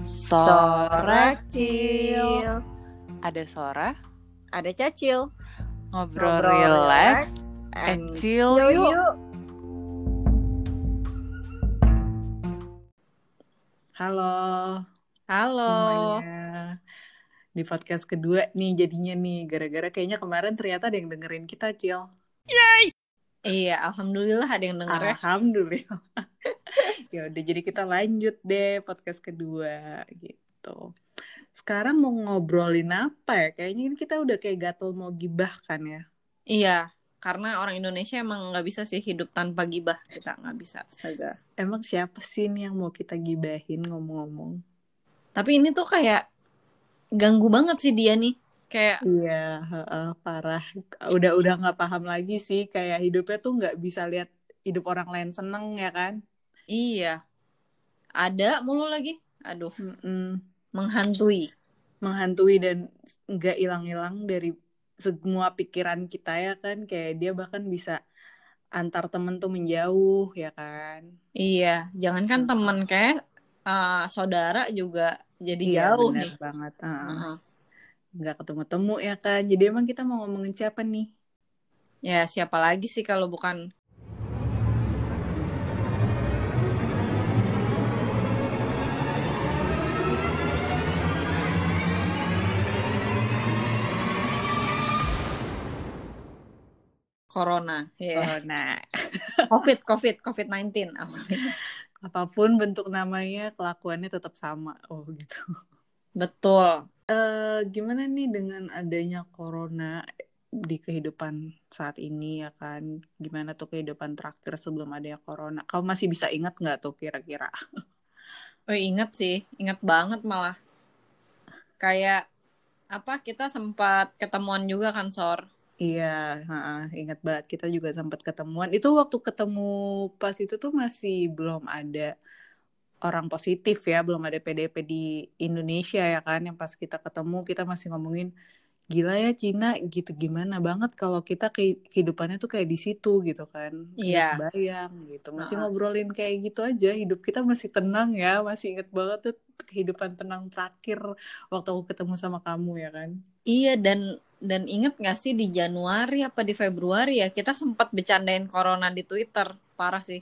Sora Cil. Ada Sora, Ada Cacil. ngobrol, relax, and chill yuk. Halo Halo. semuanya. Di podcast kedua nih jadinya nih, gara-gara kayaknya kemarin ternyata ada yang dengerin kita, Cil. Iya, alhamdulillah ada yang denger ya. Alhamdulillah. ya udah jadi kita lanjut deh podcast kedua gitu. Sekarang mau ngobrolin apa ya? Kayaknya ini kita udah kayak gatel mau gibah kan ya. Iya, karena orang Indonesia emang nggak bisa sih hidup tanpa gibah. Kita nggak bisa, astaga. Emang siapa sih nih yang mau kita gibahin ngomong-ngomong? Tapi ini tuh kayak ganggu banget sih dia nih. Kayak Iya, heeh, parah. Udah udah nggak paham lagi sih. Kayak hidupnya tuh nggak bisa lihat hidup orang lain seneng ya kan? iya, ada mulu lagi. Aduh, Mm-mm. menghantui. Menghantui dan nggak hilang-hilang dari semua pikiran kita ya kan? Kayak dia bahkan bisa antar temen tuh menjauh ya kan? Iya, jangankan Hmm. temen kayak eh, saudara juga jadi Iya jauh nih. banget. Heeh. Heeh. Nggak ketemu-temu ya kan? Jadi emang kita mau ngomongin siapa nih? Ya, siapa lagi sih kalau bukan Corona, ya. Corona. Covid, Covid, COVID-19 awalnya. Apa pun bentuk namanya, kelakuannya tetap sama. Oh gitu. Betul. Eh, gimana nih dengan adanya corona di kehidupan saat ini ya kan? Gimana tuh kehidupan terakhir sebelum adanya corona? Kau masih bisa ingat nggak tuh kira-kira? Oh, inget sih, inget banget malah. Kayak apa kita sempat ketemuan juga kan, Sor? Iya, heeh, ingat banget kita juga sempat ketemuan. Itu waktu ketemu pas itu tuh masih belum ada orang positif ya, belum ada PDP di Indonesia ya kan? Yang pas kita ketemu kita masih ngomongin gila ya Cina gitu gimana banget kalau kita ke kehidupannya tuh kayak di situ gitu kan? Iya. kebayang gitu. Masih Heeh. ngobrolin kayak gitu aja. Hidup kita masih tenang ya, masih inget banget tuh kehidupan tenang terakhir waktu aku ketemu sama kamu ya kan? Iya dan dan inget gak sih di Januari apa di Februari ya kita sempat bercandain corona di Twitter parah sih.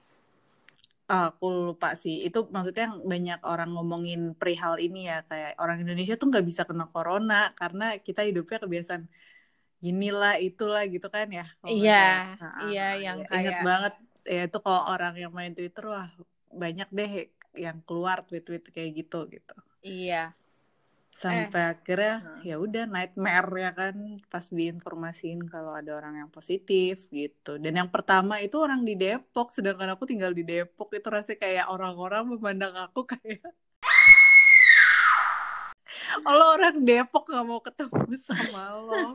Ah, aku lupa sih. Itu maksudnya yang banyak orang ngomongin perihal ini ya. Kayak orang Indonesia tuh nggak bisa kena corona karena kita hidupnya kebiasaan inilah itulah gitu kan ya. Iya, iya yang. Ingat kayak banget. Ya itu kalau orang yang main Twitter wah banyak deh yang keluar tweet-tweet kayak gitu gitu. iya. Sampai akhirnya Nah. ya udah nightmare ya kan pas diinformasiin kalau ada orang yang positif gitu. Dan yang pertama itu orang di Depok sedangkan aku tinggal di Depok itu rasanya kayak orang-orang memandang aku kayak lo orang Depok gak mau ketemu sama lo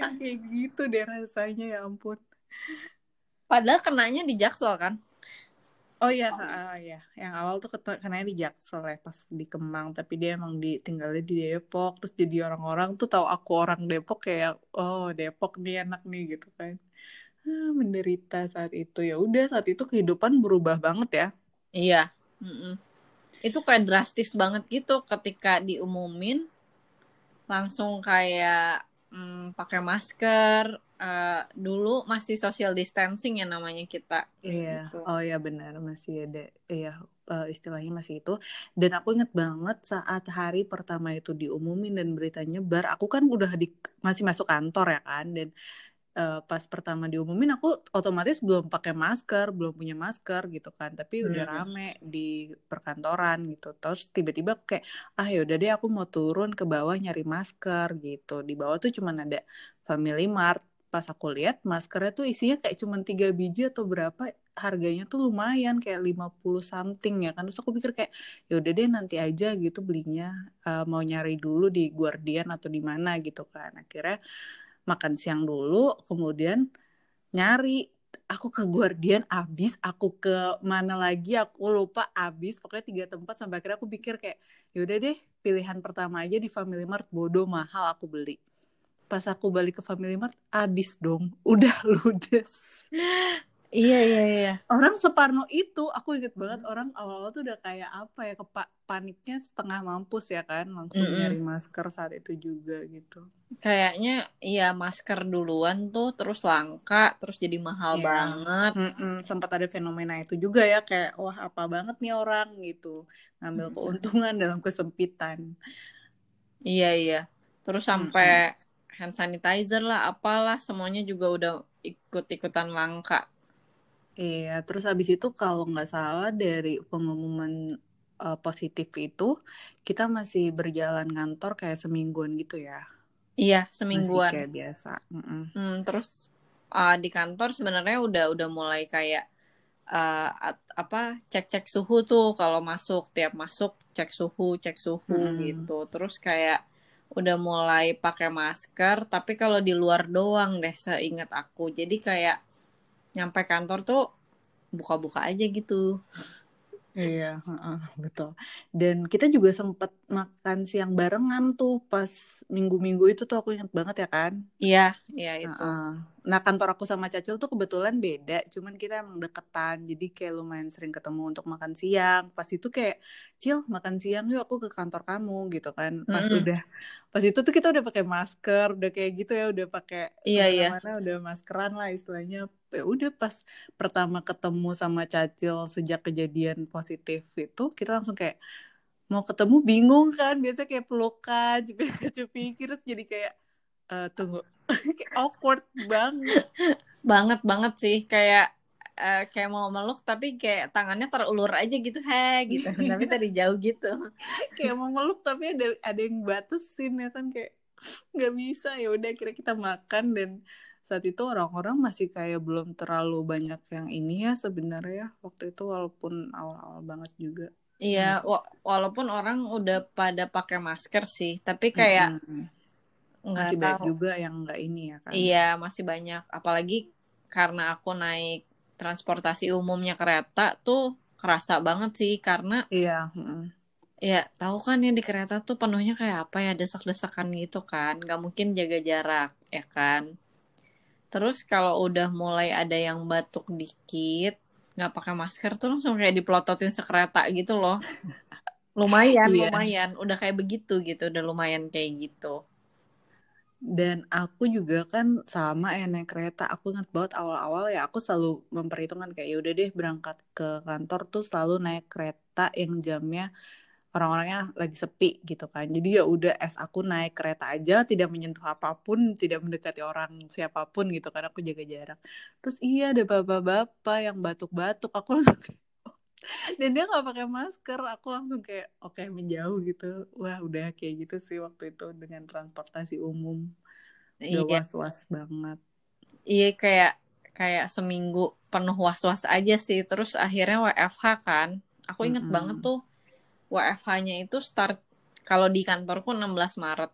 yang kayak gitu deh rasanya ya ampun. Padahal kenanya di Jaksel kan. Oh iya, ah, iya. Yang awal tuh kenanya di Jaksel ya pas di Kemang, tapi dia emang di tinggalnya di Depok. Terus jadi orang-orang tuh tahu aku orang Depok kayak oh Depok nih enak nih gitu kan. Ah, menderita saat itu ya udah saat itu kehidupan berubah banget ya. Iya. Mm-mm. Itu kayak drastis banget gitu ketika diumumin langsung kayak mm, pakai masker. Eh, dulu masih social distancing ya namanya kita. Iya. Gitu. Oh iya benar masih ada iya eh, istilahnya masih itu. Dan aku inget banget saat hari pertama itu diumumin dan berita nyebar, aku kan udah di masih masuk kantor ya kan dan eh, pas pertama diumumin aku otomatis belum pakai masker, belum punya masker gitu kan. Tapi udah Hmm. rame di perkantoran gitu. Terus tiba-tiba aku kayak ah yaudah deh aku mau turun ke bawah nyari masker gitu. Di bawah tuh cuman ada Family Mart. Pas aku lihat maskernya tuh isinya kayak cuman tiga biji atau berapa harganya tuh lumayan kayak 50 something ya kan. Terus aku pikir kayak yaudah deh nanti aja gitu belinya Eh, mau nyari dulu di Guardian atau di mana gitu kan. Akhirnya makan siang dulu, kemudian nyari. Aku ke Guardian abis, aku ke mana lagi aku lupa abis. Pokoknya tiga tempat sampai akhirnya aku pikir kayak yaudah deh pilihan pertama aja di Family Mart bodoh mahal aku beli. Pas aku balik ke Family Mart abis dong, udah ludes. Iya iya iya. Orang separno itu, aku inget banget orang awal-awal tuh udah kayak apa ya, kepa paniknya setengah mampus ya kan, langsung Mm-mm. nyari masker saat itu juga gitu. Kayaknya iya masker duluan tuh terus langka, terus jadi mahal Iya. banget. Mm-mm, sempat ada fenomena itu juga ya kayak wah apa banget nih orang gitu ngambil keuntungan dalam kesempitan. Iya iya. Terus sampai hand sanitizer lah, apalah semuanya juga udah ikut-ikutan langka. Iya, terus habis itu kalau nggak salah dari pengumuman uh, positif itu kita masih berjalan kantor kayak semingguan gitu ya, Iya, masih semingguan. kayak biasa. Mm-mm. Hmm, terus uh, di kantor sebenarnya udah udah mulai kayak uh, at- apa cek-cek suhu tuh kalau masuk tiap masuk cek suhu cek suhu Hmm. gitu terus kayak udah mulai pakai masker tapi kalau di luar doang deh seingat aku jadi kayak nyampe kantor tuh buka-buka aja gitu Iya, heeh, betul. Dan kita juga sempat makan siang barengan tuh pas minggu-minggu itu tuh aku ingat banget ya kan. iya iya itu Heeh. Nah kantor aku sama Cacil tuh kebetulan beda, cuman kita emang deketan, jadi kayak lumayan sering ketemu untuk makan siang. Pas itu kayak, Cil makan siang yuk aku ke kantor kamu gitu kan. Pas Mm-mm. udah, pas itu tuh kita udah pakai masker, udah kayak gitu ya, udah pakai Iya, iya. udah maskeran lah istilahnya. Ya udah pas pertama ketemu sama Cacil sejak kejadian positif itu, kita langsung kayak mau ketemu bingung kan, biasa kayak pelukan, cupik-cupik, terus jadi kayak eh, tunggu awkward banget. Banget banget sih. Kayak eh, kayak mau meluk tapi kayak tangannya terulur aja gitu he gitu. Tapi dari jauh gitu. Kayak mau meluk tapi ada ada yang batasin ya kan kayak nggak bisa. Ya udah kira kita makan dan saat itu orang-orang masih kayak belum terlalu banyak yang ini ya sebenarnya. Waktu itu walaupun awal-awal banget juga. Iya, wa- walaupun orang udah pada pakai masker sih, tapi kayak Mm-mm. Nggak masih banyak tahu. juga yang nggak ini ya kan Iya, masih banyak. Apalagi karena aku naik transportasi umumnya kereta tuh kerasa banget sih karena iya ya tahu kan ya di kereta tuh penuhnya kayak apa ya desak-desakan gitu kan, nggak mungkin jaga jarak ya kan. Terus kalau udah mulai ada yang batuk dikit, nggak pakai masker tuh langsung kayak dipelototin sekereta gitu loh. Lumayan, Iya. lumayan. Udah kayak begitu gitu, udah lumayan kayak gitu. Dan aku juga kan sama ya naik kereta. Aku ingat banget awal-awal ya aku selalu memperhitungkan kayak ya udah deh berangkat ke kantor tuh selalu naik kereta yang jamnya orang-orangnya lagi sepi gitu kan. Jadi ya udah es aku naik kereta aja tidak menyentuh apa pun, tidak mendekati orang siapa pun gitu kan aku jaga jarak. Terus iya ada bapak-bapak yang batuk-batuk. Aku langsung dan dia nggak pakai masker aku langsung kayak oke menjauh gitu wah udah kayak gitu sih waktu itu dengan transportasi umum udah Iya, was-was banget iya kayak kayak seminggu penuh was-was aja sih. Terus akhirnya WFH kan. Aku inget Mm-mm. banget tuh WFH-nya itu start kalau di kantorku 16 Maret.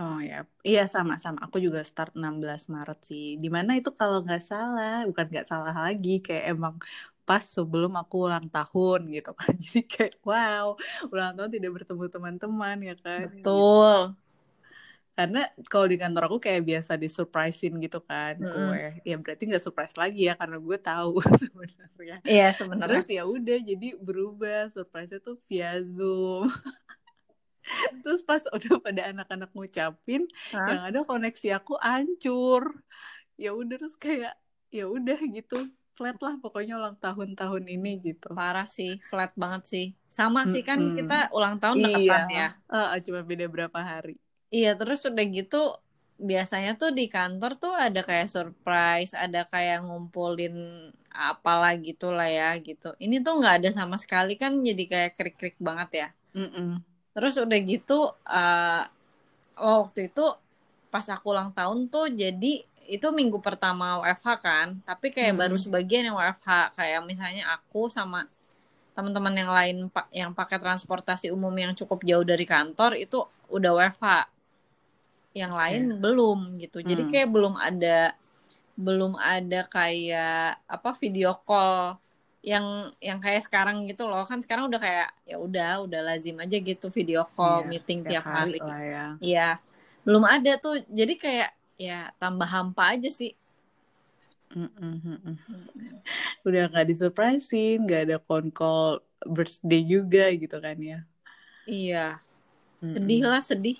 oh ya iya sama-sama aku juga start 16 Maret sih di mana itu kalau nggak salah bukan nggak salah lagi kayak emang pas sebelum aku ulang tahun gitu kan jadi kayak wow ulang tahun tidak bertemu teman-teman ya kan Gitu. Betul. karena kalau di kantor aku kayak biasa disurprisein gitu kan Mm-mm. gue ya berarti nggak surprise lagi ya karena gue tahu sebenarnya Iya sebenarnya. terus ya udah jadi berubah surprise-nya tuh via zoom terus pas udah pada anak-anak ngucapin Hah? yang ada koneksi aku hancur ya udah terus kayak ya udah gitu flat lah pokoknya ulang tahun tahun ini gitu Parah sih, flat banget sih. Sama sih kan Mm-mm. kita ulang tahun iya deketan ya. Ah, cuma beda berapa hari Iya, terus udah gitu biasanya tuh di kantor tuh ada kayak surprise, ada kayak ngumpulin apalah gitu lah ya gitu. Ini tuh nggak ada sama sekali kan jadi kayak krik-krik banget ya. Mm-mm. Terus udah gitu eh oh, waktu itu pas aku ulang tahun tuh jadi itu minggu pertama WFH kan, tapi kayak Mm-mm. baru sebagian yang WFH kayak misalnya aku sama teman-teman yang lain yang pakai transportasi umum yang cukup jauh dari kantor itu udah WFH. Yang lain belum gitu. Jadi Hmm. kayak belum ada belum ada kayak apa video call yang yang kayak sekarang gitu loh. Kan sekarang udah kayak ya udah udah lazim aja gitu video call Iya, meeting tiap hari. ya Iya. Belum ada tuh. Jadi kayak ya tambah hampa aja sih. Mm, mm. Udah nggak disurprisein, nggak ada phone call birthday juga gitu kan ya. Iya. Sedih mm. lah, sedih.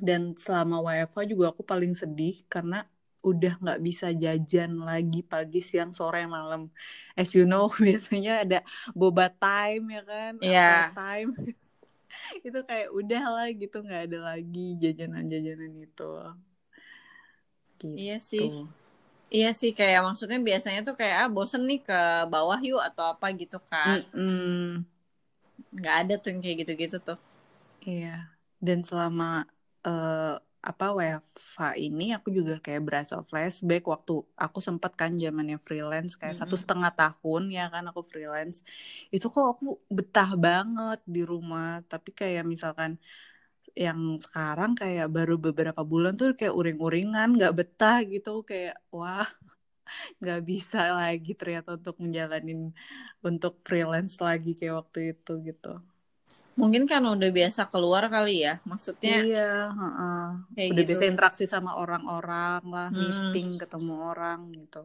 Dan selama WFH juga aku paling sedih karena udah nggak bisa jajan lagi pagi, siang, sore, malam. As you know, biasanya ada boba time ya kan, Iya. apple time. itu kayak udah lah gitu nggak ada lagi jajanan-jajanan itu. Gitu. Iya sih. Iya sih kayak maksudnya biasanya tuh kayak ah bosen nih ke bawah yuk atau apa gitu kan. Mm-mm. Nggak ada tuh yang kayak gitu-gitu tuh. Iya. Dan selama eh, apa WFH ini aku juga kayak berasa flashback waktu aku sempat kan zamannya freelance kayak satu Mm-mm. setengah tahun ya kan aku freelance itu kok aku betah banget di rumah tapi kayak misalkan yang sekarang kayak baru beberapa bulan tuh kayak uring-uringan nggak betah gitu kayak wah nggak bisa lagi ternyata untuk menjalanin untuk freelance lagi kayak waktu itu gitu Mungkin karena udah biasa keluar kali ya. Maksudnya Iya, heeh. kayak Udah gitu. biasa interaksi sama orang-orang lah, Hmm. meeting, ketemu orang gitu.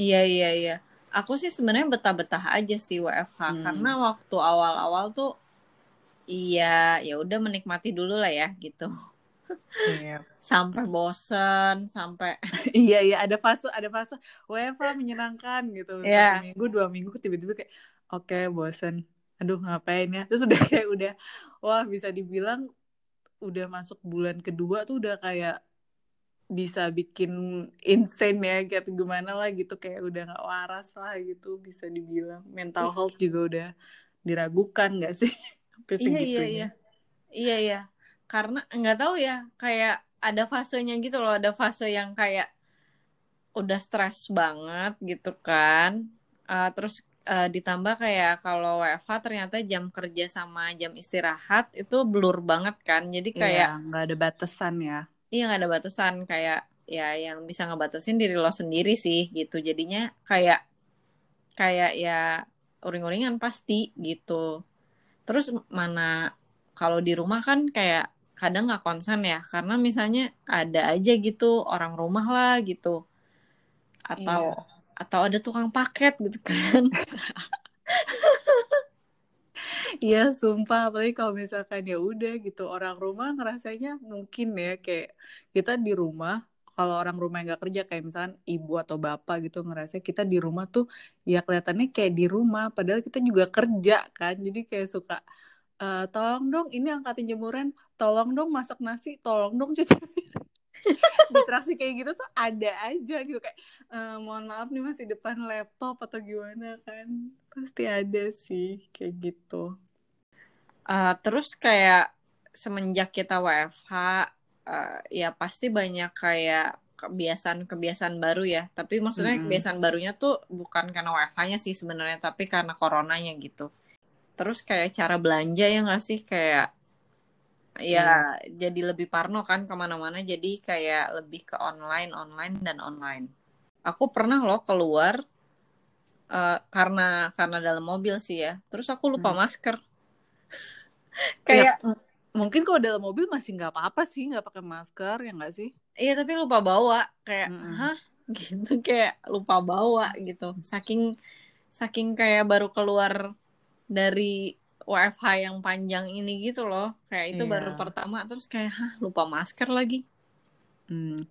Iya iya iya. Aku sih sebenarnya betah-betah aja sih WFH Hmm. karena waktu awal-awal tuh iya ya udah menikmati dulu lah ya gitu. Iya. Sampai bosen, sampai iya, iya, ada fase, ada fase WFH menyenangkan gitu. Iya. Satu minggu, dua minggu tiba-tiba kayak oke, bosen. Aduh, ngapain ya? Terus udah kayak udah wah bisa dibilang udah masuk bulan kedua tuh udah kayak bisa bikin insane ya kayak gimana lah gitu kayak udah nggak waras lah gitu bisa dibilang mental health juga udah diragukan nggak sih iya iya iya. Iya iya. Karena nggak tahu ya, kayak ada fasenya gitu loh, ada fase yang kayak udah stres banget gitu kan. Eh, terus eh, ditambah kayak kalau WFH ternyata jam kerja sama jam istirahat itu blur banget kan. Jadi kayak Iya, nggak ada batasan ya iya nggak ada batasan kayak ya yang bisa ngebatasin diri lo sendiri sih gitu. Jadinya kayak kayak ya uring-uringan pasti gitu. Terus mana kalau di rumah kan kayak kadang nggak konsen ya karena misalnya ada aja gitu orang rumah lah gitu atau Iya. atau ada tukang paket gitu kan. Iya, sumpah apalagi kalau misalkan ya udah gitu orang rumah ngerasanya mungkin ya kayak kita di rumah kalau orang rumah yang nggak kerja kayak misalkan ibu atau bapak gitu ngerasa kita di rumah tuh ya kelihatannya kayak di rumah padahal kita juga kerja kan. Jadi kayak suka "Eh, tolong dong ini angkatin jemuran tolong dong masak nasi tolong dong cuci piring." interaksi kayak gitu tuh ada aja gitu. Kayak "Eh, mohon maaf nih masih depan laptop atau gimana kan. Pasti ada sih kayak gitu. Eh, terus kayak semenjak kita WFH eh, ya pasti banyak kayak kebiasaan-kebiasaan baru ya. Tapi maksudnya Mm-mm. kebiasaan barunya tuh bukan karena WFH-nya sih sebenarnya, tapi karena coronanya gitu. Terus kayak cara belanja ya nggak sih kayak ya jadi lebih parno kan ke mana-mana jadi kayak lebih ke online online dan online aku pernah loh keluar eh, karena karena dalam mobil sih ya terus aku lupa Hmm. masker Kayak kayak mungkin kalau dalam mobil masih nggak apa-apa sih nggak pakai masker ya nggak sih? iya tapi lupa bawa kayak Mm-mm. hah gitu kayak lupa bawa gitu saking saking kayak baru keluar dari WFH yang panjang ini gitu loh kayak itu Iya. baru pertama terus kayak hah lupa masker lagi Hmm.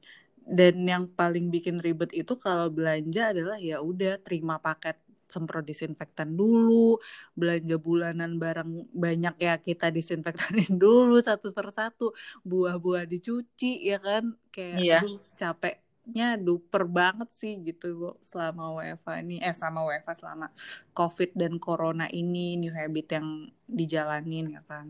Dan yang paling bikin ribet itu kalau belanja adalah ya udah terima paket semprot disinfektan dulu, belanja bulanan barang banyak ya kita disinfektanin dulu satu persatu, buah-buah dicuci ya kan, kayak Iya. aduh capeknya duper banget sih gitu Bu, selama WFH ini, eh sama WFH selama COVID dan Corona ini new habit yang dijalanin ya kan.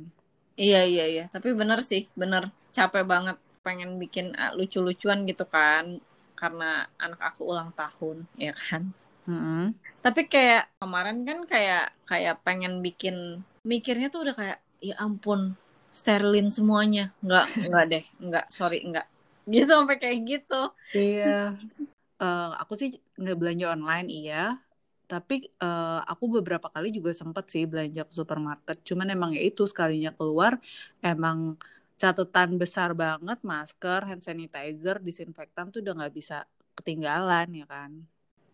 Iya iya iya, tapi bener sih, bener capek banget pengen bikin ah, lucu-lucuan gitu kan, karena anak aku ulang tahun, ya kan. Mm-mm. Tapi kayak kemarin kan kayak kayak pengen bikin mikirnya tuh udah kayak ya ampun sterilin semuanya, nggak nggak deh, nggak sorry nggak, gitu sampai kayak gitu. Iya. Eh, aku sih nggak belanja online iya, tapi eh, aku beberapa kali juga sempet sih belanja ke supermarket. Cuman emang ya itu sekalinya keluar emang catatan besar banget masker, hand sanitizer, disinfektan tuh udah nggak bisa ketinggalan ya kan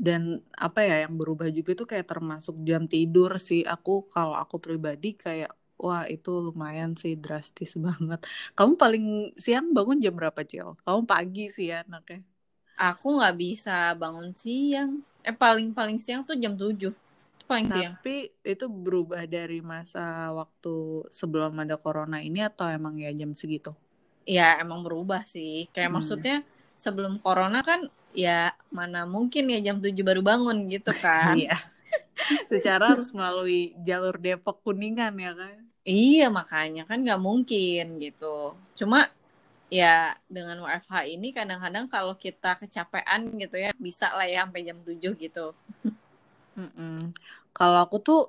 dan apa ya yang berubah juga tuh kayak termasuk jam tidur sih. Aku kalau aku pribadi kayak wah itu lumayan sih drastis banget. Kamu paling siang bangun jam berapa cil? Kamu pagi sih ya anaknya aku nggak bisa bangun siang. Eh paling paling siang tuh jam 7 itu paling siang. Tapi itu berubah dari masa waktu sebelum ada corona ini atau emang ya jam segitu? Ya emang berubah sih. Kayak Hmm. maksudnya sebelum corona kan ya mana mungkin ya jam 7 baru bangun gitu kan Iya. Secara harus melalui jalur Depok Kuningan ya kan. Iya makanya kan nggak mungkin gitu. Cuma ya dengan WFH ini kadang-kadang kalau kita kecapean gitu ya bisa lah ya sampai jam 7 gitu. Mm-mm. Kalau aku tuh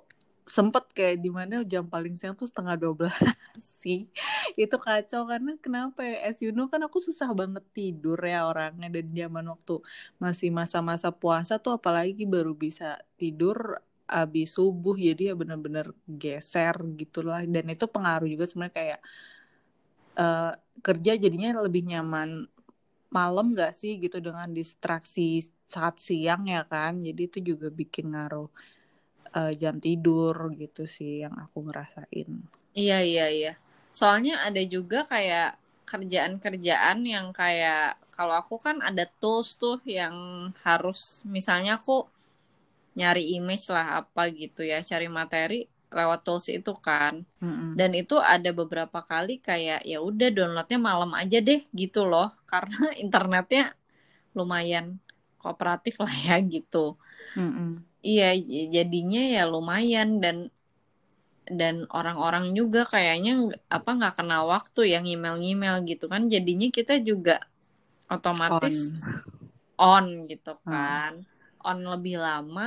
sempet kayak di mana jam paling siang tuh setengah 12 sih. Itu kacau karena kenapa ya? As you know kan aku susah banget tidur ya orangnya dan zaman waktu masih masa-masa puasa tuh apalagi baru bisa tidur abis subuh jadi ya bener-bener geser gitulah dan itu pengaruh juga sebenarnya kayak eh, kerja jadinya lebih nyaman malam gak sih gitu dengan distraksi saat siang ya kan jadi itu juga bikin ngaruh eh, jam tidur gitu sih yang aku ngerasain Iya iya iya. Soalnya ada juga kayak kerjaan-kerjaan yang kayak kalau aku kan ada tools tuh yang harus misalnya aku nyari image lah apa gitu ya, cari materi lewat tools itu kan. Mm-mm. Dan itu ada beberapa kali kayak ya udah downloadnya malam aja deh gitu loh, karena internetnya lumayan kooperatif lah ya gitu. Mm-mm. Iya, jadinya ya lumayan dan dan orang-orang juga kayaknya apa nggak kenal waktu yang email-email gitu kan jadinya kita juga otomatis On. on gitu Hmm. kan on lebih lama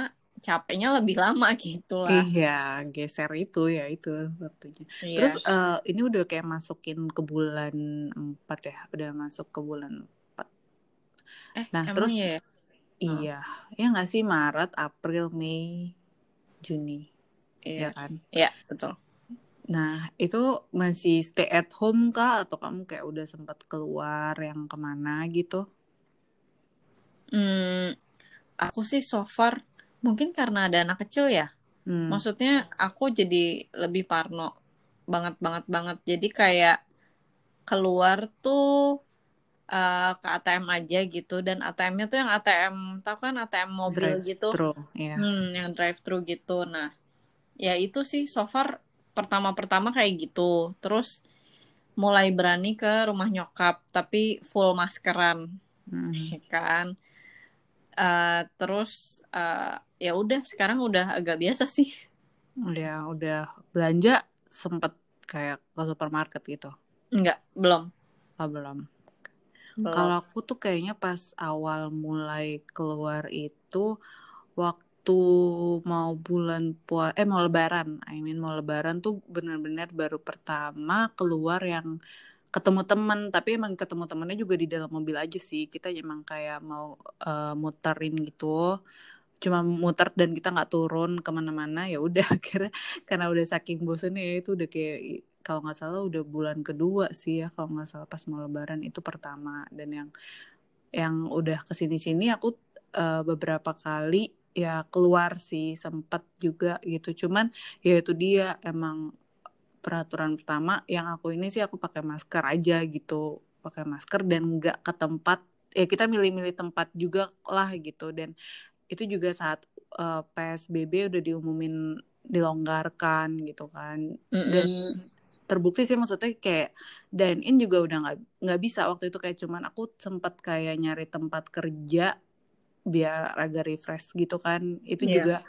capeknya lebih lama gitu lah Iya, geser itu ya itu waktunya. Iya. Terus eh, ini udah kayak masukin ke bulan 4 ya, udah masuk ke bulan 4. eh Nah, terus iya ya? Iya, ya nggak sih Maret, April, Mei, Juni, iya ya kan? iya betul Nah, itu masih stay at home kah atau kamu kayak udah sempat keluar yang ke mana gitu? hmm, aku sih so far mungkin karena ada anak kecil ya Hmm. Maksudnya aku jadi lebih parno banget banget banget. Jadi kayak keluar tuh eh, ke ATM aja gitu dan ATM-nya tuh yang ATM tahu kan ATM mobil Drive gitu. thru, ya. Hmm, yang drive thru gitu. Nah, ya itu sih so far pertama-pertama kayak gitu. Terus mulai berani ke rumah nyokap tapi full maskeran Hmm. ya kan. Eh, terus eh, ya udah sekarang udah agak biasa sih. Ya, udah belanja sempet kayak ke supermarket gitu. Enggak, belum. Oh, belum. Kalau aku tuh kayaknya pas awal mulai keluar itu waktu mau bulan puas eh mau lebaran, I mean mau lebaran tuh benar-benar baru pertama keluar yang ketemu teman, tapi emang ketemu temennya juga di dalam mobil aja sih. Kita emang kayak mau eh, muterin gitu. Cuma muter dan kita nggak turun ke mana-mana ya udah akhirnya karena udah saking bosennya ya itu udah kayak kalau nggak salah udah bulan kedua sih ya kalau nggak salah pas mau lebaran itu pertama. Dan yang yang udah ke sini sini aku eh, beberapa kali ya keluar sih sempat juga gitu. Cuman ya itu dia emang peraturan pertama. Yang aku ini sih aku pakai masker aja gitu pakai masker dan nggak ke tempat ya kita milih-milih tempat juga lah gitu. Dan itu juga saat eh, PSBB udah diumumin dilonggarkan gitu kan. Dan Mm-mm. Terbukti sih maksudnya kayak dine in juga udah nggak nggak bisa waktu itu kayak cuman aku sempat kayak nyari tempat kerja biar agak refresh gitu kan. Itu Iya. juga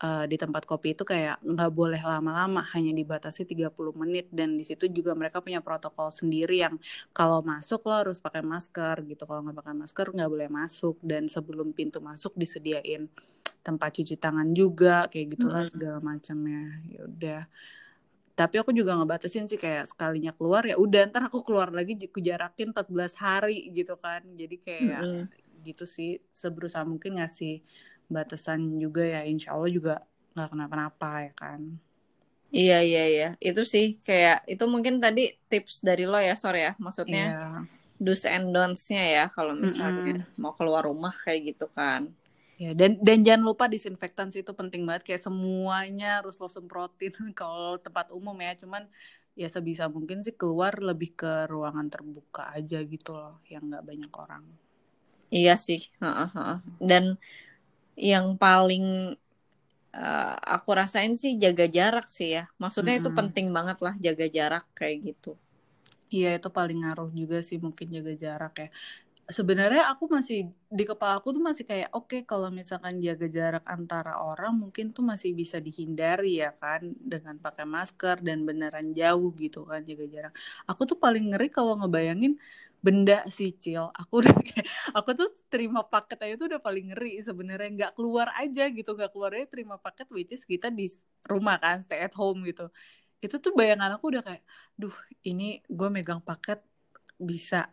eh, di tempat kopi itu kayak nggak boleh lama-lama hanya dibatasi 30 menit. Dan di situ juga mereka punya protokol sendiri yang kalau masuk lo harus pakai masker gitu. Kalau nggak pakai masker nggak boleh masuk. Dan sebelum pintu masuk disediain tempat cuci tangan juga kayak gitulah Mm-mm. segala macamnya. Ya udah tapi aku juga ngebatasin sih kayak sekalinya keluar ya udah ntar aku keluar lagi aku jarakin 14 hari gitu kan jadi kayak Mm-mm. gitu sih seberusaha mungkin ngasih batasan juga ya insya Allah juga nggak kenapa-napa ya kan Iya iya iya itu sih kayak itu mungkin tadi tips dari lo ya sore ya maksudnya Iya do's and don'ts-nya ya kalau misalnya Mm-mm. mau keluar rumah kayak gitu kan. Ya, dan dan jangan lupa disinfektan sih itu penting banget kayak semuanya harus lo semprotin kalau tempat umum ya. Cuman ya sebisa mungkin sih keluar lebih ke ruangan terbuka aja gitu loh yang nggak banyak orang. Iya sih. Heeh, heeh. Dan yang paling eh, aku rasain sih jaga jarak sih ya. Maksudnya itu Mm-mm. penting banget lah jaga jarak kayak gitu. Iya itu paling ngaruh juga sih mungkin jaga jarak ya. Sebenarnya aku masih di kepala aku tuh masih kayak oke kalau misalkan jaga jarak antara orang mungkin tuh masih bisa dihindari ya kan dengan pakai masker dan beneran jauh gitu kan jaga jarak. Aku tuh paling ngeri kalau ngebayangin benda sih Cil. Aku aku tuh terima paket aja tuh udah paling ngeri sebenarnya nggak keluar aja gitu nggak keluar aja terima paket which is kita di rumah kan stay at home gitu. Itu tuh bayangan aku udah kayak duh ini gue megang paket bisa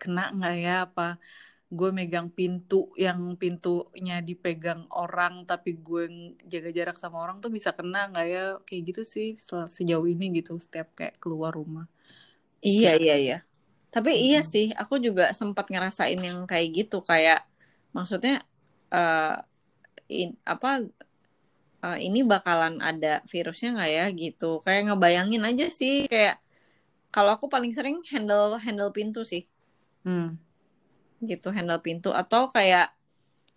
kena nggak ya apa gue megang pintu yang pintunya dipegang orang tapi gue jaga jarak sama orang tuh bisa kena nggak ya kayak gitu sih se- sejauh ini gitu setiap kayak keluar rumah Iya, iya, iya. Tapi iya Mm-mm. sih, aku juga sempat ngerasain yang kayak gitu kayak maksudnya eh in- apa eh, ini bakalan ada virusnya nggak ya gitu. Kayak ngebayangin aja sih kayak kalau aku paling sering handle handle pintu sih hmm. gitu handle pintu atau kayak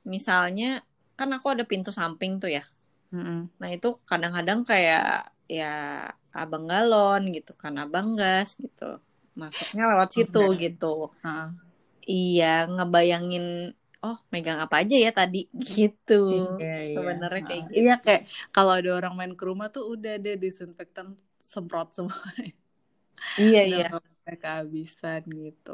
misalnya kan aku ada pintu samping tuh ya. Mm-mm. Nah itu kadang-kadang kayak ya abang galon gitu kan abang gas gitu masuknya lewat situ Oke. gitu. Ah. Iya ngebayangin oh megang apa aja ya tadi gitu. Iya, iya. Sebenarnya kayak Ah. gitu. Iya kayak kalau ada orang main ke rumah tuh udah deh disinfektan semprot semua Iya udah iya. Kehabisan gitu.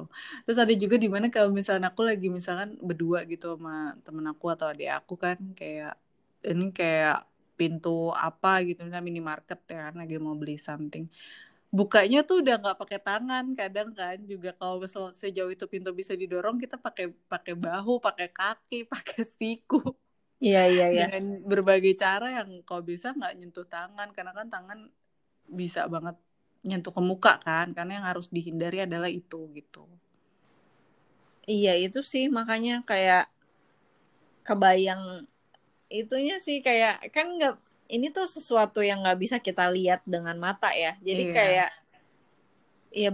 Terus ada juga di mana kalau misalnya aku lagi misalkan berdua gitu sama temen aku atau adik aku kan kayak ini kayak pintu apa gitu misalnya minimarket ya kan lagi mau beli something. Bukanya tuh udah nggak pakai tangan kadang kan juga kalau misal sejauh itu pintu bisa didorong kita pakai pakai bahu, pakai kaki, pakai siku Iya iya iya. dengan berbagai cara yang kalau bisa nggak nyentuh tangan karena kan tangan bisa banget nyentuh ke muka kan karena yang harus dihindari adalah itu gitu Iya itu sih makanya kayak kebayang itunya sih kayak kan nggak ini tuh sesuatu yang nggak bisa kita lihat dengan mata ya. Jadi Iya. kayak ya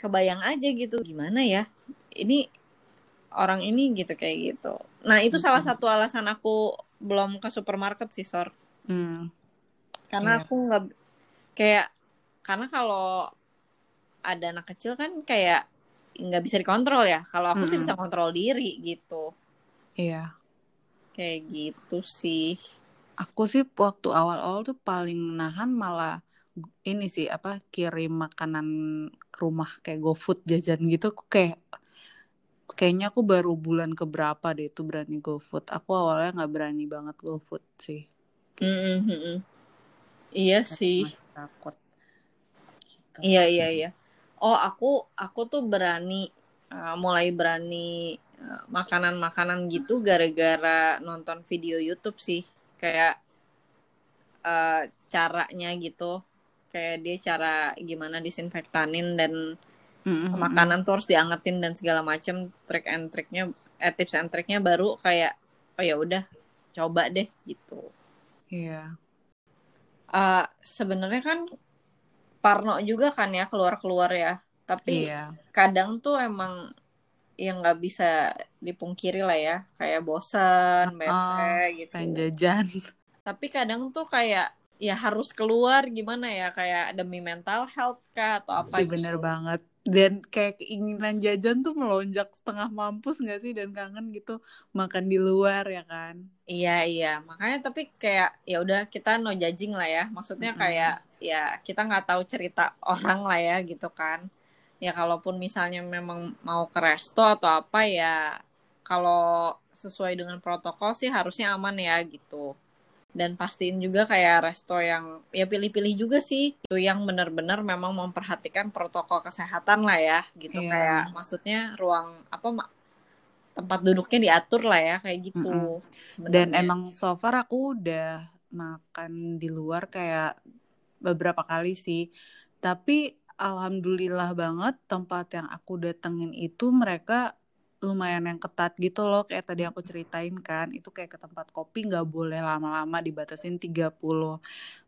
kebayang aja gitu gimana ya ini orang ini gitu kayak gitu. Nah itu salah satu alasan aku belum ke supermarket sih Sor. hmm, Karena Iya. aku nggak kayak karena kalau ada anak kecil kan kayak nggak bisa dikontrol ya. Kalau aku sih Mm-mm. bisa kontrol diri gitu. iya Kayak gitu sih. aku sih waktu awal-awal tuh paling nahan malah ini sih apa kirim makanan ke rumah kayak GoFood jajan gitu aku kayak kayaknya aku baru bulan keberapa deh itu berani GoFood aku awalnya nggak berani banget GoFood sih Mm-mm, mm-mm. Iya Karena sih. takut gitu Iya iya iya. Oh aku aku tuh berani uh, mulai berani uh, makanan-makanan gitu gara-gara nonton video YouTube sih. Kayak uh, caranya gitu. Kayak dia cara gimana disinfektanin dan mm-mm. makanan tuh harus diangetin dan segala macem trik and triknya eh tips and triknya baru kayak oh ya udah coba deh gitu. iya Eh sebenarnya kan Parno juga kan ya keluar-keluar ya. Tapi iya kadang tuh emang yang nggak bisa dipungkiri lah ya. Kayak bosan, bete Ah, gitu. pengen jajan Tapi kadang tuh kayak ya harus keluar gimana ya. Kayak demi mental health kah atau apa Iya bener gitu. banget. Dan kayak keinginan jajan tuh melonjak setengah mampus gak sih? Dan kangen gitu makan di luar ya kan? Iya iya. Makanya tapi kayak ya udah kita no judging lah ya. Maksudnya Mm-mm. kayak ya kita nggak tahu cerita orang lah ya gitu kan. Ya kalaupun misalnya memang mau ke resto atau apa ya kalau sesuai dengan protokol sih harusnya aman ya gitu. Dan pastiin juga kayak resto yang ya pilih-pilih juga sih itu yang benar-benar memang memperhatikan protokol kesehatan lah ya gitu Iya. kayak maksudnya ruang apa ma- tempat duduknya diatur lah ya kayak gitu Mm-mm. sebenarnya. Dan emang so far aku udah makan di luar kayak beberapa kali sih. Tapi alhamdulillah banget tempat yang aku datengin itu mereka lumayan yang ketat gitu loh kayak tadi aku ceritain kan. Itu kayak ke tempat kopi nggak boleh lama-lama dibatasin 30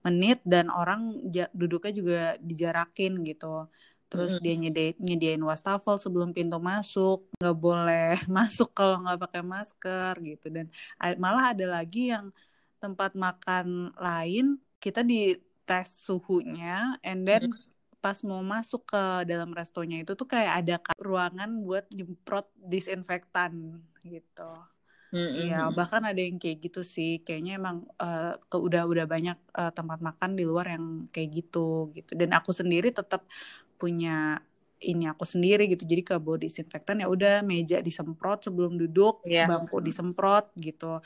menit dan orang duduknya juga dijarakin gitu. Terus dia nyediain, nyediain wastafel sebelum pintu masuk. Nggak boleh masuk kalau nggak pakai masker gitu. Dan malah ada lagi yang tempat makan lain kita di tes suhunya and then pas mau masuk ke dalam restonya itu tuh kayak ada ruangan buat nyemprot disinfektan gitu. Iya, mm-hmm. bahkan ada yang kayak gitu sih. Kayaknya emang uh, ke udah udah banyak uh, tempat makan di luar yang kayak gitu gitu. Dan aku sendiri tetap punya ini aku sendiri gitu. Jadi ke bawa disinfektan ya udah meja disemprot sebelum duduk, yeah. bangku disemprot gitu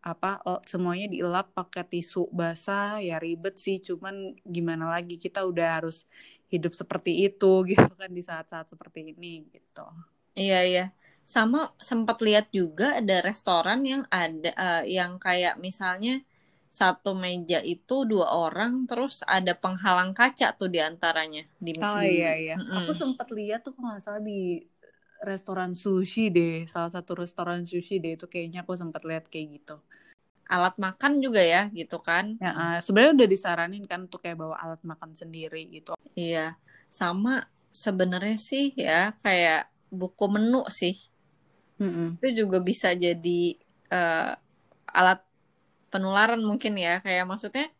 apa oh, semuanya dielap pakai tisu basah ya ribet sih cuman gimana lagi kita udah harus hidup seperti itu gitu kan di saat-saat seperti ini gitu. Iya iya. Sama sempat lihat juga ada restoran yang ada uh, yang kayak misalnya satu meja itu dua orang terus ada penghalang kaca tuh di antaranya di oh iya iya. Mm. aku sempat lihat tuh kalau nggak salah di restoran sushi deh salah satu restoran sushi deh itu kayaknya aku sempat lihat kayak gitu. Alat makan juga ya gitu kan? Ya uh, sebenarnya udah disaranin kan untuk kayak bawa alat makan sendiri gitu. Iya sama sebenarnya sih ya kayak buku menu sih. Mm-hmm. itu juga bisa jadi uh, alat penularan mungkin ya kayak maksudnya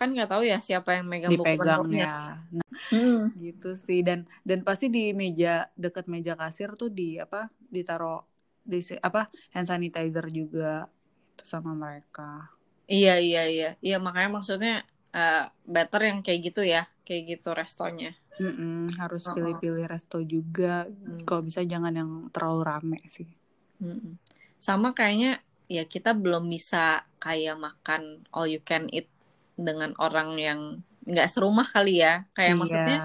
kan nggak tahu ya siapa yang megang menunya ya. nah, hmm. gitu sih. Dan dan pasti di meja dekat meja kasir tuh di apa ditaruh di apa hand sanitizer juga itu sama mereka. Iya iya iya. Iya makanya maksudnya uh, better yang kayak gitu ya. Kayak gitu restonya. Mm-mm, harus pilih-pilih resto juga. Mm. kalau bisa jangan yang terlalu rame sih. Mm-mm. sama kayaknya ya kita belum bisa kayak makan all you can eat dengan orang yang nggak serumah kali ya kayak iya. maksudnya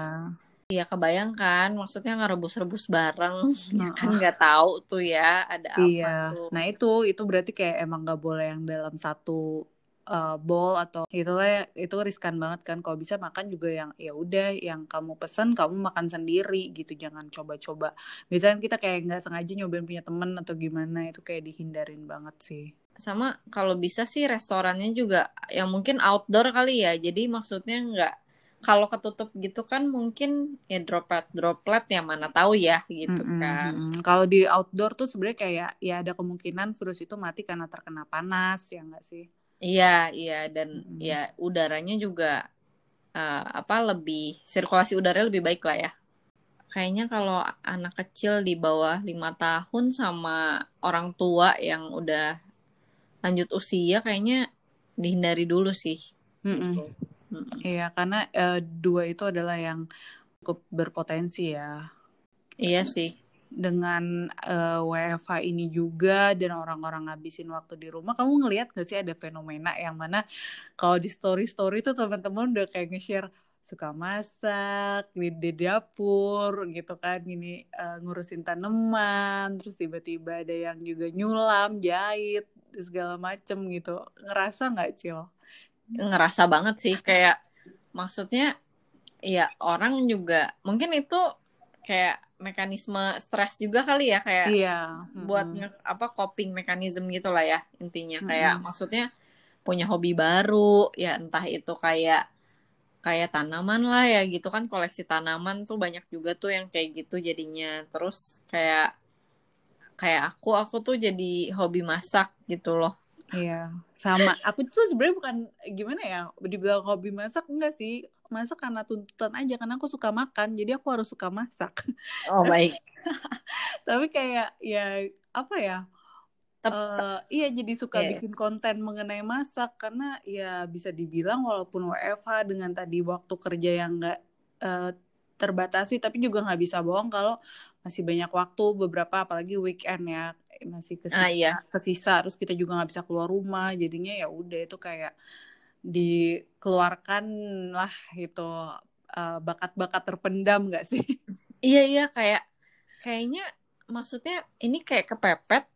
Iya kebayangkan, maksudnya ngerebus-rebus bareng, nah. ya kan nggak tahu tuh ya ada apa iya. tuh. Nah itu itu berarti kayak emang nggak boleh yang dalam satu uh, bowl atau gitu lah itu riskan banget kan. Kalau bisa makan juga yang ya udah yang kamu pesen kamu makan sendiri gitu, jangan coba-coba. Misalnya kita kayak nggak sengaja nyobain punya temen atau gimana itu kayak dihindarin banget sih sama kalau bisa sih restorannya juga yang mungkin outdoor kali ya. Jadi maksudnya nggak kalau ketutup gitu kan mungkin ya droplet droplet ya mana tahu ya gitu mm -hmm. kan kalau di outdoor tuh sebenarnya kayak ya ada kemungkinan virus itu mati karena terkena panas ya enggak sih? Iya iya. Dan mm -hmm. ya udaranya juga uh, apa lebih sirkulasi udara lebih baik lah ya. Kayaknya kalau anak kecil di bawah lima tahun sama orang tua yang udah lanjut usia kayaknya dihindari dulu sih. Mm -mm. Gitu. Iya, karena uh, dua itu adalah yang cukup berpotensi ya. Iya sih. Dengan uh, eh, WFH ini juga dan orang-orang ngabisin waktu di rumah, kamu ngelihat gak sih ada fenomena yang mana kalau di story-story itu teman-teman udah kayak nge-share suka masak di, di dapur gitu kan gini uh, ngurusin tanaman terus tiba-tiba ada yang juga nyulam jahit segala macem gitu ngerasa nggak cil ngerasa banget sih kayak maksudnya ya orang juga mungkin itu kayak mekanisme stres juga kali ya kayak iya. buat mm-hmm. apa coping mekanisme gitu lah ya intinya kayak mm-hmm. maksudnya punya hobi baru ya entah itu kayak kayak tanaman lah ya gitu kan koleksi tanaman tuh banyak juga tuh yang kayak gitu jadinya terus kayak kayak aku aku tuh jadi hobi masak gitu loh Iya, sama. Aku tuh sebenarnya bukan gimana ya, dibilang hobi masak enggak sih. Masak karena tuntutan aja, karena aku suka makan, jadi aku harus suka masak. Oh baik. Tapi kayak ya apa ya? Uh, iya jadi suka yeah. bikin konten mengenai masak karena ya bisa dibilang walaupun WFH dengan tadi waktu kerja yang enggak uh, terbatasi tapi juga nggak bisa bohong kalau masih banyak waktu beberapa apalagi weekend ya masih kesisa, ah, iya. kesisa terus kita juga nggak bisa keluar rumah jadinya ya udah itu kayak dikeluarkan lah itu uh, bakat-bakat terpendam nggak sih iya iya kayak kayaknya maksudnya ini kayak kepepet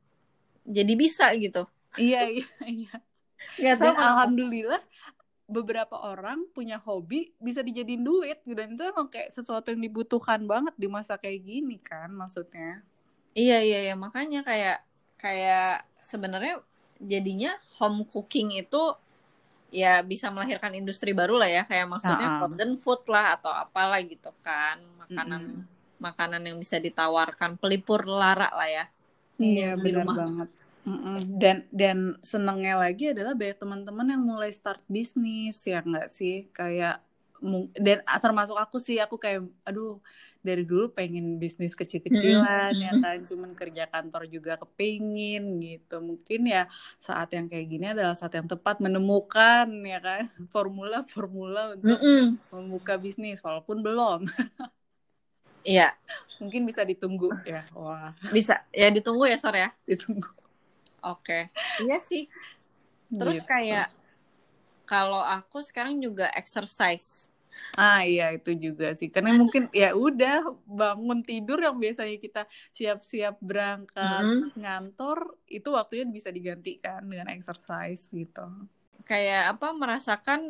jadi bisa gitu. Iya iya iya. Gak tahu. Dan alhamdulillah beberapa orang punya hobi bisa dijadiin duit dan itu emang kayak sesuatu yang dibutuhkan banget di masa kayak gini kan maksudnya. Iya iya iya. Makanya kayak kayak sebenarnya jadinya home cooking itu ya bisa melahirkan industri baru lah ya. Kayak maksudnya Uh-uh. frozen food lah atau apalah gitu kan. Makanan Mm-mm. makanan yang bisa ditawarkan pelipur lara lah ya. Iya benar banget. Mm-mm. Dan dan senengnya lagi adalah banyak teman-teman yang mulai start bisnis ya nggak sih? Kayak dan ah, termasuk aku sih aku kayak aduh dari dulu pengen bisnis kecil-kecilan ya kan? Cuman kerja kantor juga kepingin gitu. Mungkin ya saat yang kayak gini adalah saat yang tepat menemukan ya kan formula-formula untuk Mm-mm. membuka bisnis walaupun belum. Iya. Mungkin bisa ditunggu ya. Wah. Bisa. Ya ditunggu ya sore ya? Ditunggu oke iya sih terus Gitu. kayak kalau aku sekarang juga exercise Ah iya itu juga sih karena mungkin ya udah bangun tidur yang biasanya kita siap-siap berangkat Mm-mm. ngantor itu waktunya bisa digantikan dengan exercise gitu. kayak apa merasakan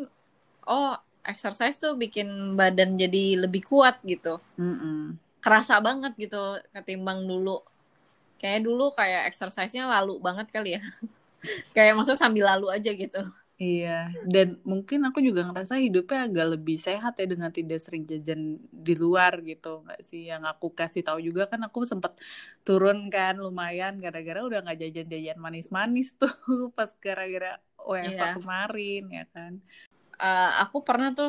oh exercise tuh bikin badan jadi lebih kuat gitu Mm-mm. kerasa banget gitu ketimbang dulu kayak dulu kayak exercise-nya lalu banget kali ya kayak maksudnya sambil lalu aja gitu Iya dan mungkin aku juga ngerasa hidupnya agak lebih sehat ya dengan tidak sering jajan di luar gitu nggak sih yang aku kasih tahu juga kan aku sempet turun kan lumayan gara-gara udah nggak jajan-jajan manis-manis tuh pas gara-gara WFH Iya. kemarin ya kan. Eh, aku pernah tuh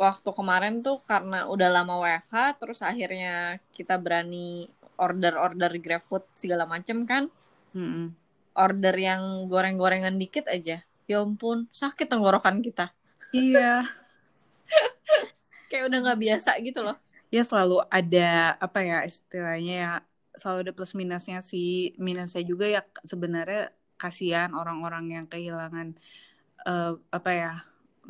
waktu kemarin tuh karena udah lama WFH terus akhirnya kita berani order-order GrabFood segala macem kan. Mm-mm. order yang goreng-gorengan dikit aja. Ya ampun sakit tenggorokan kita. Iya. kayak udah nggak biasa gitu loh. Ya selalu ada apa ya istilahnya ya selalu ada plus minusnya sih. Minusnya juga ya sebenarnya kasihan orang-orang yang kehilangan eh, apa ya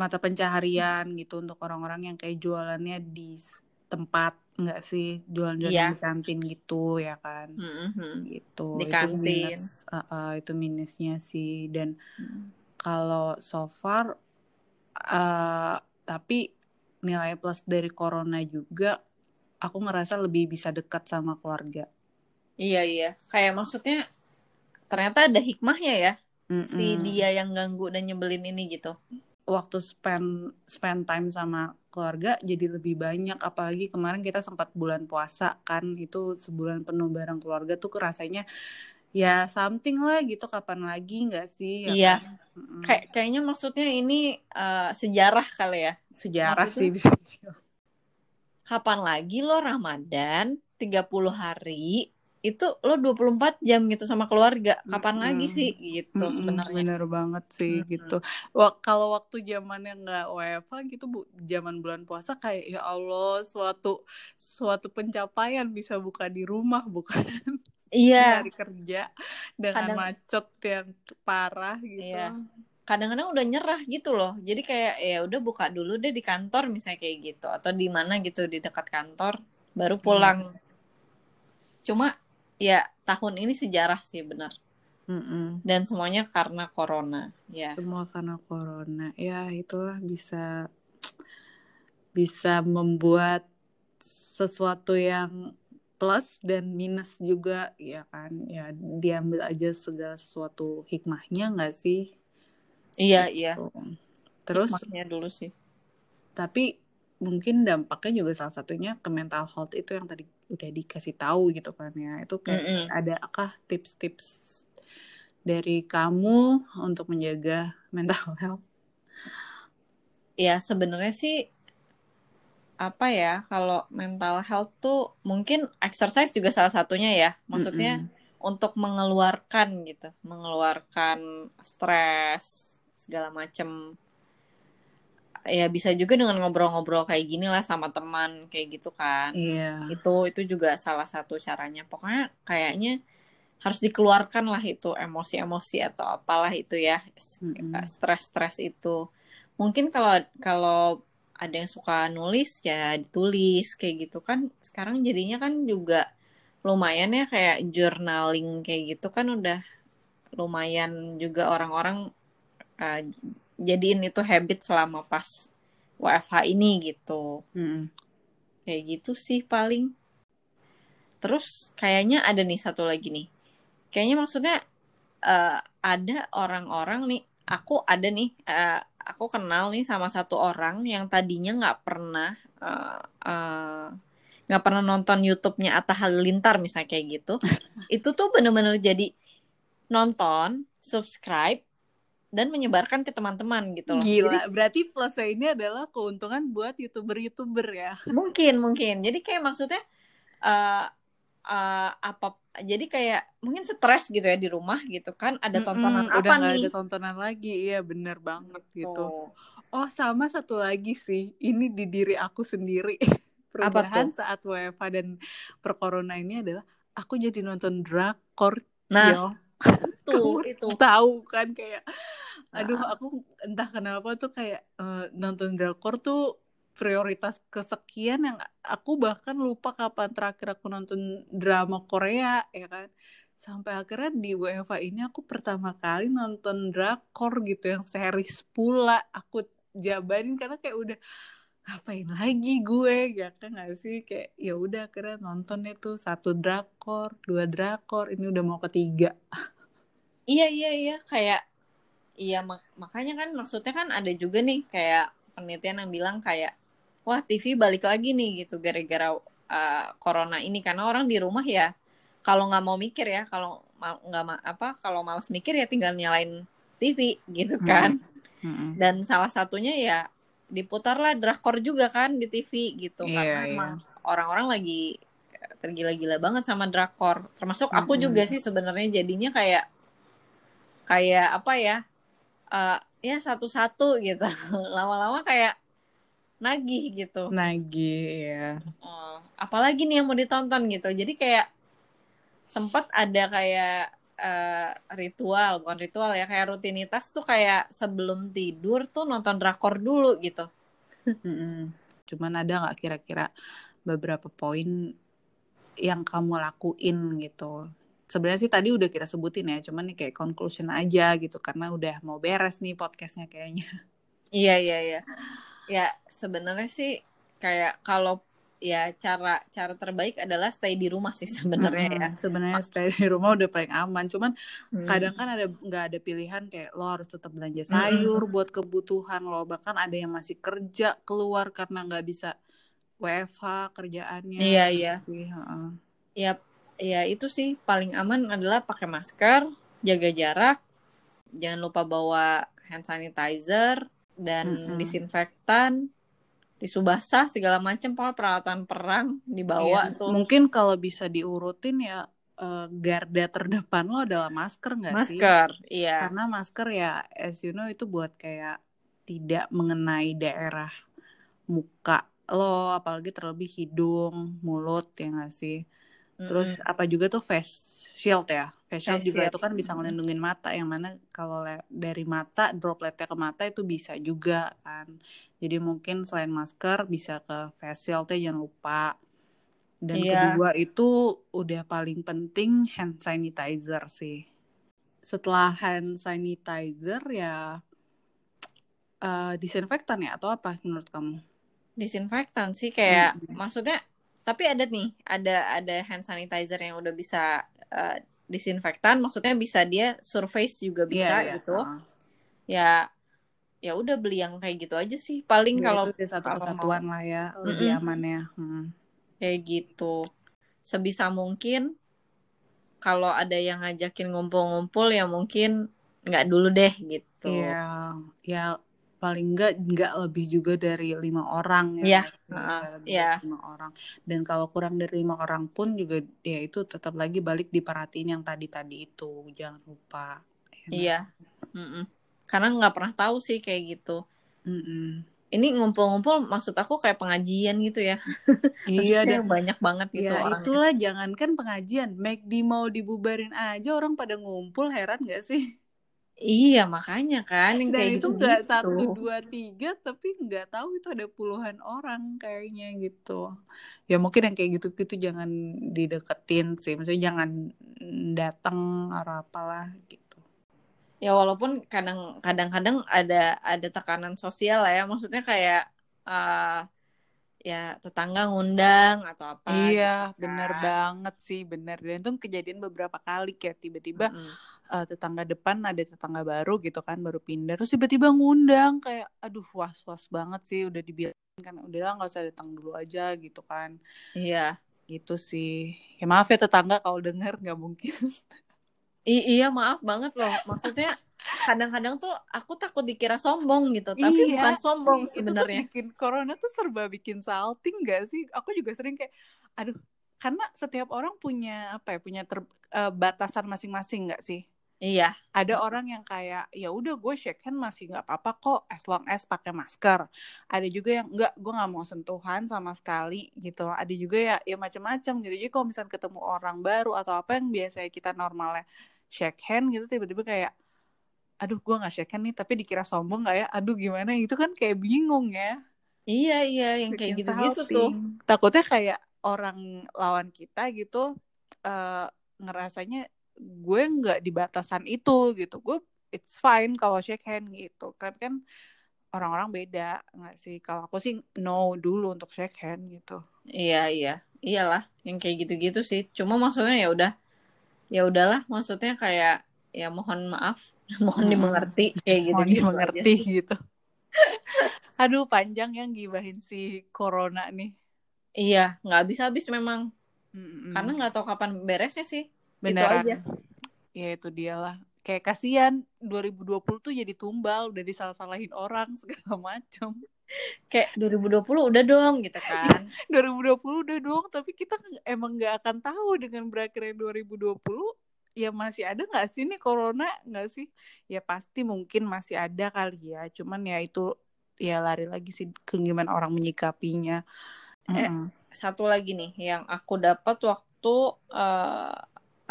mata pencaharian gitu untuk orang-orang yang kayak jualannya di tempat nggak sih jualan-jualan Iya. di kantin gitu ya kan Mm-mm. gitu Di Itu kantin. minus, uh, uh, itu minusnya sih dan kalau so far uh, tapi nilai plus dari corona juga aku ngerasa lebih bisa dekat sama keluarga. Iya iya, kayak maksudnya ternyata ada hikmahnya ya si Mm-mm. dia yang ganggu dan nyebelin ini gitu. Waktu spend spend time sama keluarga jadi lebih banyak apalagi kemarin kita sempat bulan puasa kan itu sebulan penuh bareng keluarga tuh rasanya ya something lah gitu kapan lagi nggak sih ya Iya. kan? Kayak kayaknya maksudnya ini eh, sejarah kali ya. sejarah maksudnya- sih bisa. Kapan lagi lo Ramadan 30 hari itu lo 24 jam gitu sama keluarga. Kapan Mm-mm. lagi sih gitu Mm-mm, sebenarnya. bener banget sih Mm-mm. gitu. Wah, kalau waktu zamannya nggak WFH gitu bu, zaman bulan puasa kayak ya Allah suatu suatu pencapaian bisa buka di rumah bukan Iya, hari kerja dengan Kadang- macet yang parah gitu. Iya. kadang-kadang udah nyerah gitu loh. Jadi kayak ya udah buka dulu deh di kantor misalnya kayak gitu atau di mana gitu di dekat kantor baru pulang. Cuma ya tahun ini sejarah sih benar. Mm-mm. Dan semuanya karena corona. Ya. Semua karena corona. Ya itulah bisa bisa membuat sesuatu yang plus dan minus juga ya kan ya diambil aja segala sesuatu hikmahnya nggak sih Iya, iya. Tuh. terus Hikmahnya dulu sih. tapi mungkin dampaknya juga salah satunya ke mental health itu yang tadi udah dikasih tahu gitu kan ya itu kayak Mm-mm. adakah tips-tips dari kamu untuk menjaga mental health Ya sebenarnya sih apa ya kalau mental health tuh mungkin exercise juga salah satunya ya. Maksudnya Mm-mm. untuk mengeluarkan gitu, mengeluarkan stres segala macem. Ya bisa juga dengan ngobrol-ngobrol kayak gini lah sama teman kayak gitu kan. iya Itu itu juga salah satu caranya. Pokoknya kayaknya harus dikeluarkan lah itu emosi-emosi atau apalah itu ya stres-stres itu. Mungkin kalau kalau ada yang suka nulis ya ditulis kayak gitu kan. Sekarang jadinya kan juga lumayan ya kayak journaling kayak gitu kan udah lumayan juga orang-orang uh, jadiin itu habit selama pas WFH ini gitu. Mm-mm. Kayak gitu sih paling. Terus kayaknya ada nih satu lagi nih. Kayaknya maksudnya eh, ada orang-orang nih, aku ada nih, eh, aku kenal nih sama satu orang yang tadinya nggak pernah eh, nggak pernah nonton YouTube-nya Atta Halilintar misalnya kayak gitu. Itu tuh bener-bener jadi nonton, subscribe, dan menyebarkan ke teman-teman gitu loh. Jadi Gila, berarti plusnya ini adalah keuntungan buat youtuber-youtuber ya. mungkin mungkin. Jadi kayak maksudnya eh eh, apa? Jadi kayak mungkin stres gitu ya di rumah gitu kan. Ada tontonan Mm-mm, apa udah nih? ada tontonan lagi, iya bener banget gitu. Tuh. Oh sama satu lagi sih, ini di diri aku sendiri. Perubahan saat WFH dan percorona ini adalah aku jadi nonton drakor. Nah, Kamu itu. tahu kan kayak aduh Nah, aku entah kenapa tuh kayak eh, nonton drakor tuh prioritas kesekian yang aku bahkan lupa kapan terakhir aku nonton drama Korea ya kan. Sampai akhirnya di WFH ini aku pertama kali nonton drakor gitu yang series pula aku jabanin karena kayak udah ngapain lagi gue? Ya kan gak sih? Kayak ya udah akhirnya nonton itu satu drakor dua drakor ini udah mau ketiga iya iya iya kayak iya mak- makanya kan maksudnya kan ada juga nih kayak penelitian yang bilang kayak wah TV balik lagi nih gitu gara-gara uh, corona ini karena orang di rumah ya kalau nggak mau mikir ya kalau nggak ma- apa kalau males mikir ya tinggal nyalain TV gitu kan Mm-mm. dan salah satunya ya diputarlah drakor juga kan di TV gitu Iya, karena iya. emang orang-orang lagi tergila-gila banget sama drakor termasuk aku Mm-mm. juga sih sebenarnya jadinya kayak kayak apa ya eh, ya satu-satu gitu lama-lama kayak nagih gitu Nagih ya. Eh, apalagi nih yang mau ditonton gitu jadi kayak sempat ada kayak eh, ritual bukan ritual ya kayak rutinitas tuh kayak sebelum tidur tuh nonton drakor dulu gitu. Cuman ada nggak kira-kira beberapa poin yang kamu lakuin gitu? Sebenarnya sih tadi udah kita sebutin ya, cuman nih kayak conclusion aja gitu karena udah mau beres nih podcastnya kayaknya. Iya iya iya. Ya sebenarnya sih kayak kalau ya cara cara terbaik adalah stay di rumah sih sebenarnya ya. Mm-mm. Sebenarnya stay di rumah udah paling aman, cuman Hmm. kadang kan ada nggak ada pilihan kayak lo harus tetap belanja sayur buat kebutuhan lo, bahkan ada yang masih kerja keluar karena nggak bisa WFH kerjaannya. Iya iya. Heeh. Ya itu sih paling aman adalah pakai masker, jaga jarak, jangan lupa bawa hand sanitizer dan Mm-mm. disinfektan, tisu basah segala macam pokoknya peralatan perang dibawa Iya, tuh. mungkin kalau bisa diurutin ya eh, garda terdepan lo adalah masker nggak sih? Masker, iya. Karena masker ya, as you know itu buat kayak tidak mengenai daerah muka lo, apalagi terlebih hidung, mulut ya nggak sih? Terus apa juga tuh face shield ya? Face shield Face juga shield. itu kan bisa ngelindungin mata, yang mana kalau dari mata dropletnya ke mata itu bisa juga kan. Jadi mungkin selain masker bisa ke face shieldnya jangan lupa. Dan Iya. kedua itu udah paling penting hand sanitizer sih. Setelah hand sanitizer ya eh, disinfektan ya atau apa menurut kamu? disinfektan sih kayak Mm-mm. maksudnya tapi ada nih ada ada hand sanitizer yang udah bisa eh, disinfektan maksudnya bisa dia surface juga Iya bisa iya. gitu heeh. ya ya udah beli yang kayak gitu aja sih paling Ya, kalau satu mau kesatuan lah ya lebih Mm-mm. aman ya. Hmm. kayak gitu sebisa mungkin kalau ada yang ngajakin ngumpul-ngumpul ya mungkin nggak dulu deh gitu Iya, ya paling enggak enggak lebih juga dari lima orang ya, Iya, heeh, Nggak lebih iya. lima orang. Dan kalau kurang dari lima orang pun juga ya itu tetap lagi balik diperhatiin yang tadi-tadi itu, jangan lupa. Ya iya sih? Mm-mm. karena nggak pernah tahu sih kayak gitu Mm-mm. ini ngumpul-ngumpul maksud aku kayak pengajian gitu ya Iya dan banyak banget gitu ya orangnya. itulah jangankan pengajian, McD mau dibubarin aja orang pada ngumpul heran gak sih? Iya makanya kan yang Dan kayak itu gitu nggak satu dua tiga tapi nggak tahu itu ada puluhan orang kayaknya gitu. Ya mungkin yang kayak gitu-gitu jangan dideketin sih, maksudnya jangan datang atau apalah gitu. ya walaupun kadang kadang-kadang ada ada tekanan sosial lah ya maksudnya kayak uh, ya tetangga ngundang atau apa Iya, gitu bener kan. banget sih, bener. Dan itu kejadian beberapa kali kayak tiba-tiba. Eh, tetangga depan ada tetangga baru gitu kan, baru pindah. Terus tiba-tiba ngundang kayak, aduh was-was banget sih, udah dibilang kan, udah lah nggak usah datang dulu aja gitu kan. iya Gitu sih. Ya maaf ya tetangga kalau denger nggak mungkin. I- iya maaf banget loh maksudnya kadang-kadang tuh aku takut dikira sombong gitu tapi Iya, bukan sombong sebenarnya bikin corona tuh serba bikin salting gak sih? Aku juga sering kayak, aduh, karena setiap orang punya apa ya, punya ter- eh, batasan masing-masing gak sih? Iya Ada orang yang kayak ya udah gue shake hand masih nggak apa-apa kok as long as pakai masker. Ada juga yang enggak gue nggak mau sentuhan sama sekali gitu. Ada juga ya ya macam-macam gitu. Jadi kalau misalnya ketemu orang baru atau apa yang biasanya kita normalnya shake hand gitu tiba-tiba kayak aduh gue nggak shake hand nih tapi dikira sombong nggak ya? Aduh gimana itu kan kayak bingung ya. iya iya yang kayak gitu-gitu tuh Takutnya kayak orang lawan kita gitu eh, ngerasanya gue nggak di batasan itu gitu. Gue it's fine kalau shake hand gitu. Tapi kan orang-orang beda nggak sih? Kalau aku sih no dulu untuk shake hand gitu. iya iya iyalah yang kayak gitu-gitu sih cuma maksudnya ya udah ya udahlah maksudnya kayak ya mohon maaf mohon Mm-mm. dimengerti kayak gitu Mohon dimengerti gitu. Aduh panjang yang gibahin si corona nih. iya nggak habis-habis memang Mm-mm. karena nggak tahu kapan beresnya sih Beneran. aja. Ya itu dialah. Kayak kasihan 2020 tuh jadi tumbal, udah disalah-salahin orang segala macam. kayak 2020 udah dong gitu kan 2020 udah dong, tapi kita emang nggak akan tahu dengan berakhirnya 2020 ya masih ada nggak sih nih corona nggak sih? Ya pasti mungkin masih ada kali ya, cuman ya itu ya lari lagi sih ke gimana orang menyikapinya. Eh, Mm-mm. satu lagi nih yang aku dapat waktu eh,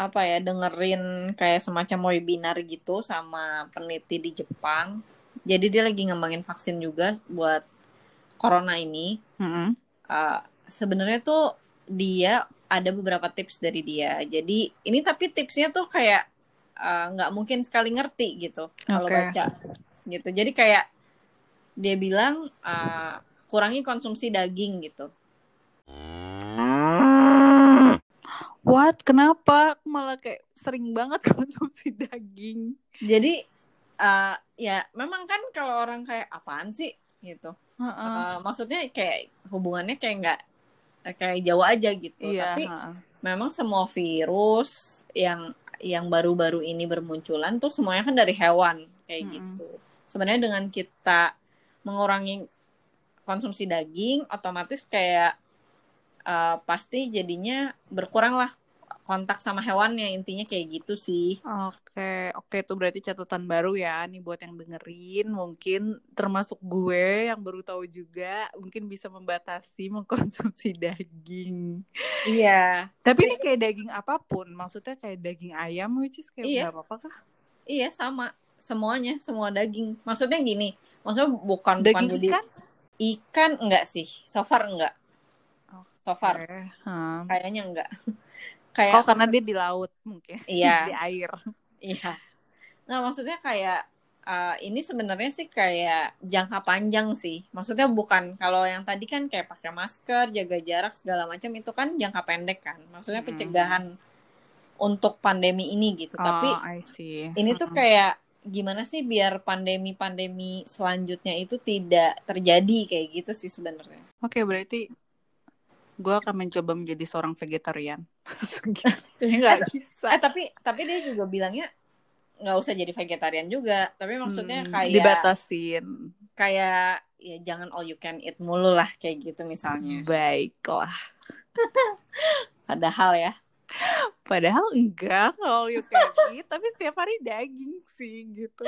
apa ya dengerin kayak semacam webinar gitu sama peneliti di Jepang. Jadi dia lagi ngembangin vaksin juga buat corona ini. Mm-mm. Eh, Sebenarnya tuh dia ada beberapa tips dari dia. Jadi ini tapi tipsnya tuh kayak eh, nggak mungkin sekali ngerti gitu kalau Oke. baca gitu. Jadi kayak dia bilang eh, kurangi konsumsi daging gitu. What? Kenapa? Aku malah kayak sering banget konsumsi daging. Jadi eh, ya memang kan kalau orang kayak apaan sih gitu. Heeh. Eh, maksudnya kayak hubungannya kayak nggak eh, kayak jauh aja gitu. Iya. Tapi heeh. memang semua virus yang yang baru-baru ini bermunculan tuh semuanya kan dari hewan kayak Mm-mm. gitu. Sebenarnya dengan kita mengurangi konsumsi daging, otomatis kayak eh, pasti jadinya berkurang lah kontak sama hewannya intinya kayak gitu sih. Oke, oke itu berarti catatan baru ya nih buat yang dengerin mungkin termasuk gue yang baru tahu juga mungkin bisa membatasi mengkonsumsi daging. Iya. Tapi ini kayak daging apa pun, maksudnya kayak daging ayam which is kayak Iya. apa-apa kah? Iya sama semuanya semua daging. Maksudnya gini, maksudnya bukan bukan Daging jadi ikan? ikan enggak sih? So far enggak. So far Oke, hmm. kayaknya enggak. Oh kayak karena dia di laut mungkin, Iya. di air. iya. Nah, maksudnya kayak eh, ini sebenarnya sih kayak jangka panjang sih. Maksudnya bukan kalau yang tadi kan kayak pakai masker, jaga jarak segala macam itu kan jangka pendek kan. Maksudnya Mm-mm. pencegahan untuk pandemi ini gitu. Tapi oh, I see. ini tuh Mm-mm. kayak gimana sih biar pandemi-pandemi selanjutnya itu tidak terjadi kayak gitu sih sebenarnya. Oke, berarti gue akan mencoba menjadi seorang vegetarian. Kayaknya nggak bisa. Eh tapi tapi dia juga bilangnya nggak usah jadi vegetarian juga. Tapi maksudnya Hmm, kayak dibatasin. kayak ya jangan all you can eat mulu lah kayak gitu misalnya. Baiklah. Padahal ya. Padahal enggak kalau you can eat, tapi setiap hari daging sih gitu.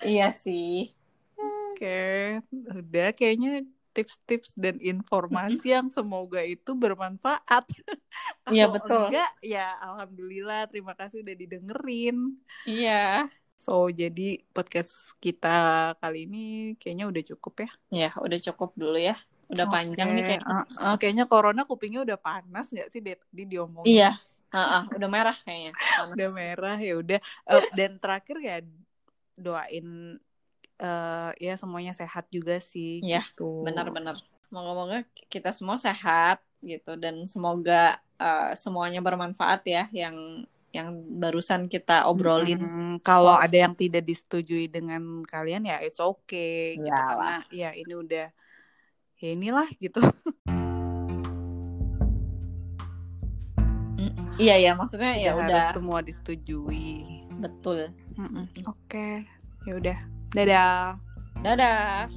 Iya sih. Oke, udah kayaknya tips-tips dan informasi yang semoga itu bermanfaat. Iya, betul. Enggak, ya alhamdulillah terima kasih udah didengerin. Iya. So, jadi podcast kita kali ini kayaknya udah cukup ya. Ya udah cukup dulu ya. Udah panjang nih kayaknya. uh, uh, kayaknya corona kupingnya udah panas nggak sih dari tadi diomongin? Iya. uh, uh, udah merah kayaknya. Panas. udah merah ya udah. Eh, dan terakhir ya doain eh ya semuanya sehat juga sih. Iya, gitu. Benar-benar. Moga-moga kita semua sehat gitu dan semoga uh, semuanya bermanfaat ya yang yang barusan kita obrolin. Mm, kalau Oh. ada yang tidak disetujui dengan kalian ya it's okay gitu karena ya ini udah ya inilah gitu. Iya ya, maksudnya ya Udah udah harus semua disetujui. betul. Mm-mm. Oke, ya udah. Dadah. Dadah.